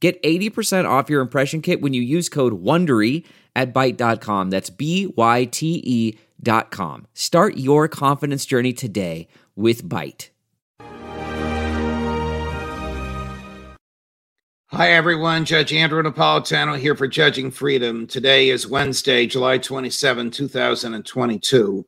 Get 80% off your impression kit when you use code WONDERY at Byte.com. That's B-Y-T-E dot com. Start your confidence journey today with Byte. Hi, everyone. Judge Andrew Napolitano here for Judging Freedom. Today is Wednesday, July 27, 2022.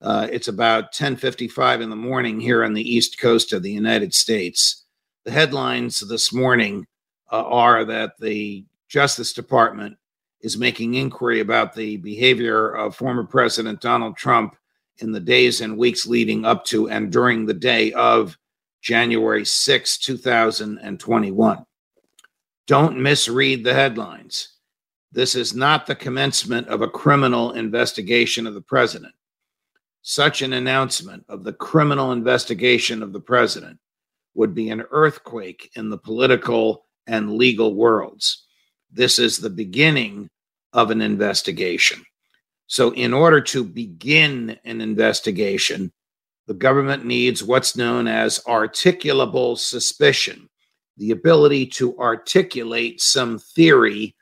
Uh, it's about 10.55 in the morning here on the east coast of the United States. The headlines this morning uh, are that the Justice Department is making inquiry about the behavior of former President Donald Trump in the days and weeks leading up to and during the day of January 6, 2021. Don't misread the headlines. This is not the commencement of a criminal investigation of the president. Such an announcement of the criminal investigation of the president would be an earthquake in the political and legal worlds. This is the beginning of an investigation. So, in order to begin an investigation, the government needs what's known as articulable suspicion the ability to articulate some theory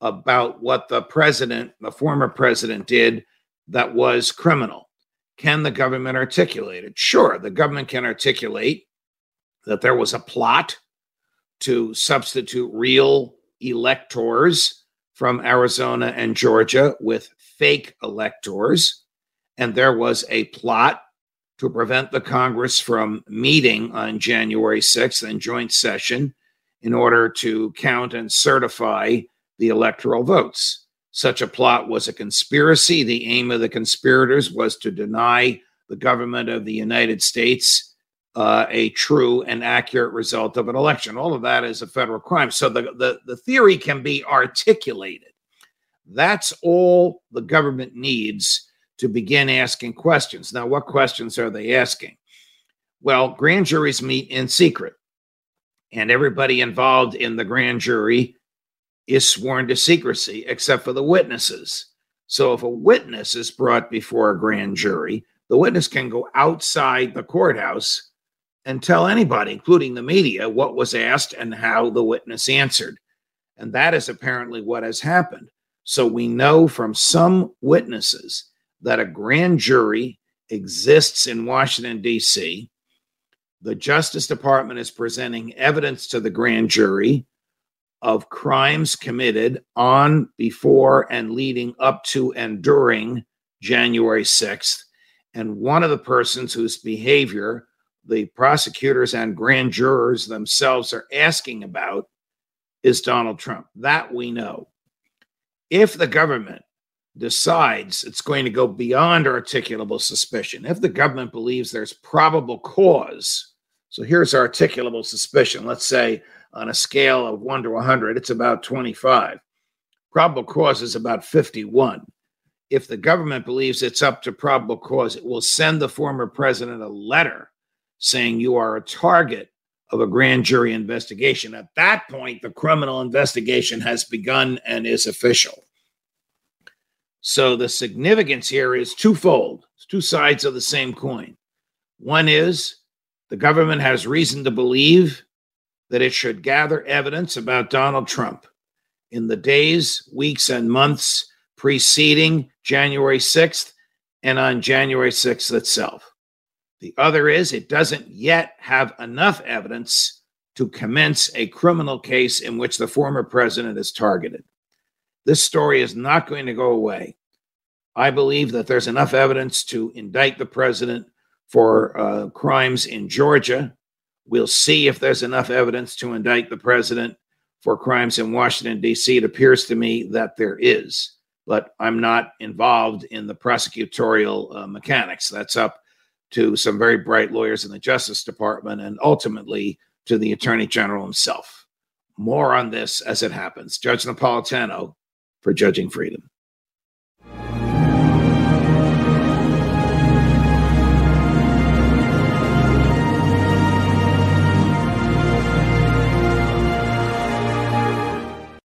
about what the president, the former president, did that was criminal. Can the government articulate it? Sure, the government can articulate that there was a plot to substitute real electors from Arizona and Georgia with fake electors. And there was a plot to prevent the Congress from meeting on January 6th in joint session in order to count and certify the electoral votes. Such a plot was a conspiracy. The aim of the conspirators was to deny the government of the United States uh, a true and accurate result of an election. All of that is a federal crime. So the, the, the theory can be articulated. That's all the government needs to begin asking questions. Now, what questions are they asking? Well, grand juries meet in secret, and everybody involved in the grand jury is sworn to secrecy except for the witnesses. So, if a witness is brought before a grand jury, the witness can go outside the courthouse and tell anybody, including the media, what was asked and how the witness answered. And that is apparently what has happened. So we know from some witnesses that a grand jury exists in Washington, D.C. The Justice Department is presenting evidence to the grand jury of crimes committed on, before, and leading up to and during January 6th. And one of the persons whose behavior the prosecutors and grand jurors themselves are asking about is Donald Trump. That we know. If the government decides it's going to go beyond articulable suspicion, if the government believes there's probable cause, so here's articulable suspicion, let's say on a scale of 1 to 100, it's about 25. Probable cause is about 51. If the government believes it's up to probable cause, it will send the former president a letter saying you are a target of a grand jury investigation. At that point, the criminal investigation has begun and is official. So the significance here is twofold. It's two sides of the same coin. One is the government has reason to believe that it should gather evidence about Donald Trump in the days, weeks, and months preceding January 6th and on January 6th itself. The other is it doesn't yet have enough evidence to commence a criminal case in which the former president is targeted. This story is not going to go away. I believe that there's enough evidence to indict the president for uh, crimes in Georgia. We'll see if there's enough evidence to indict the president for crimes in Washington, D.C. It appears to me that there is, but I'm not involved in the prosecutorial uh, mechanics. That's up to some very bright lawyers in the Justice Department and ultimately to the Attorney General himself. More on this as it happens. Judge Napolitano for Judging Freedom.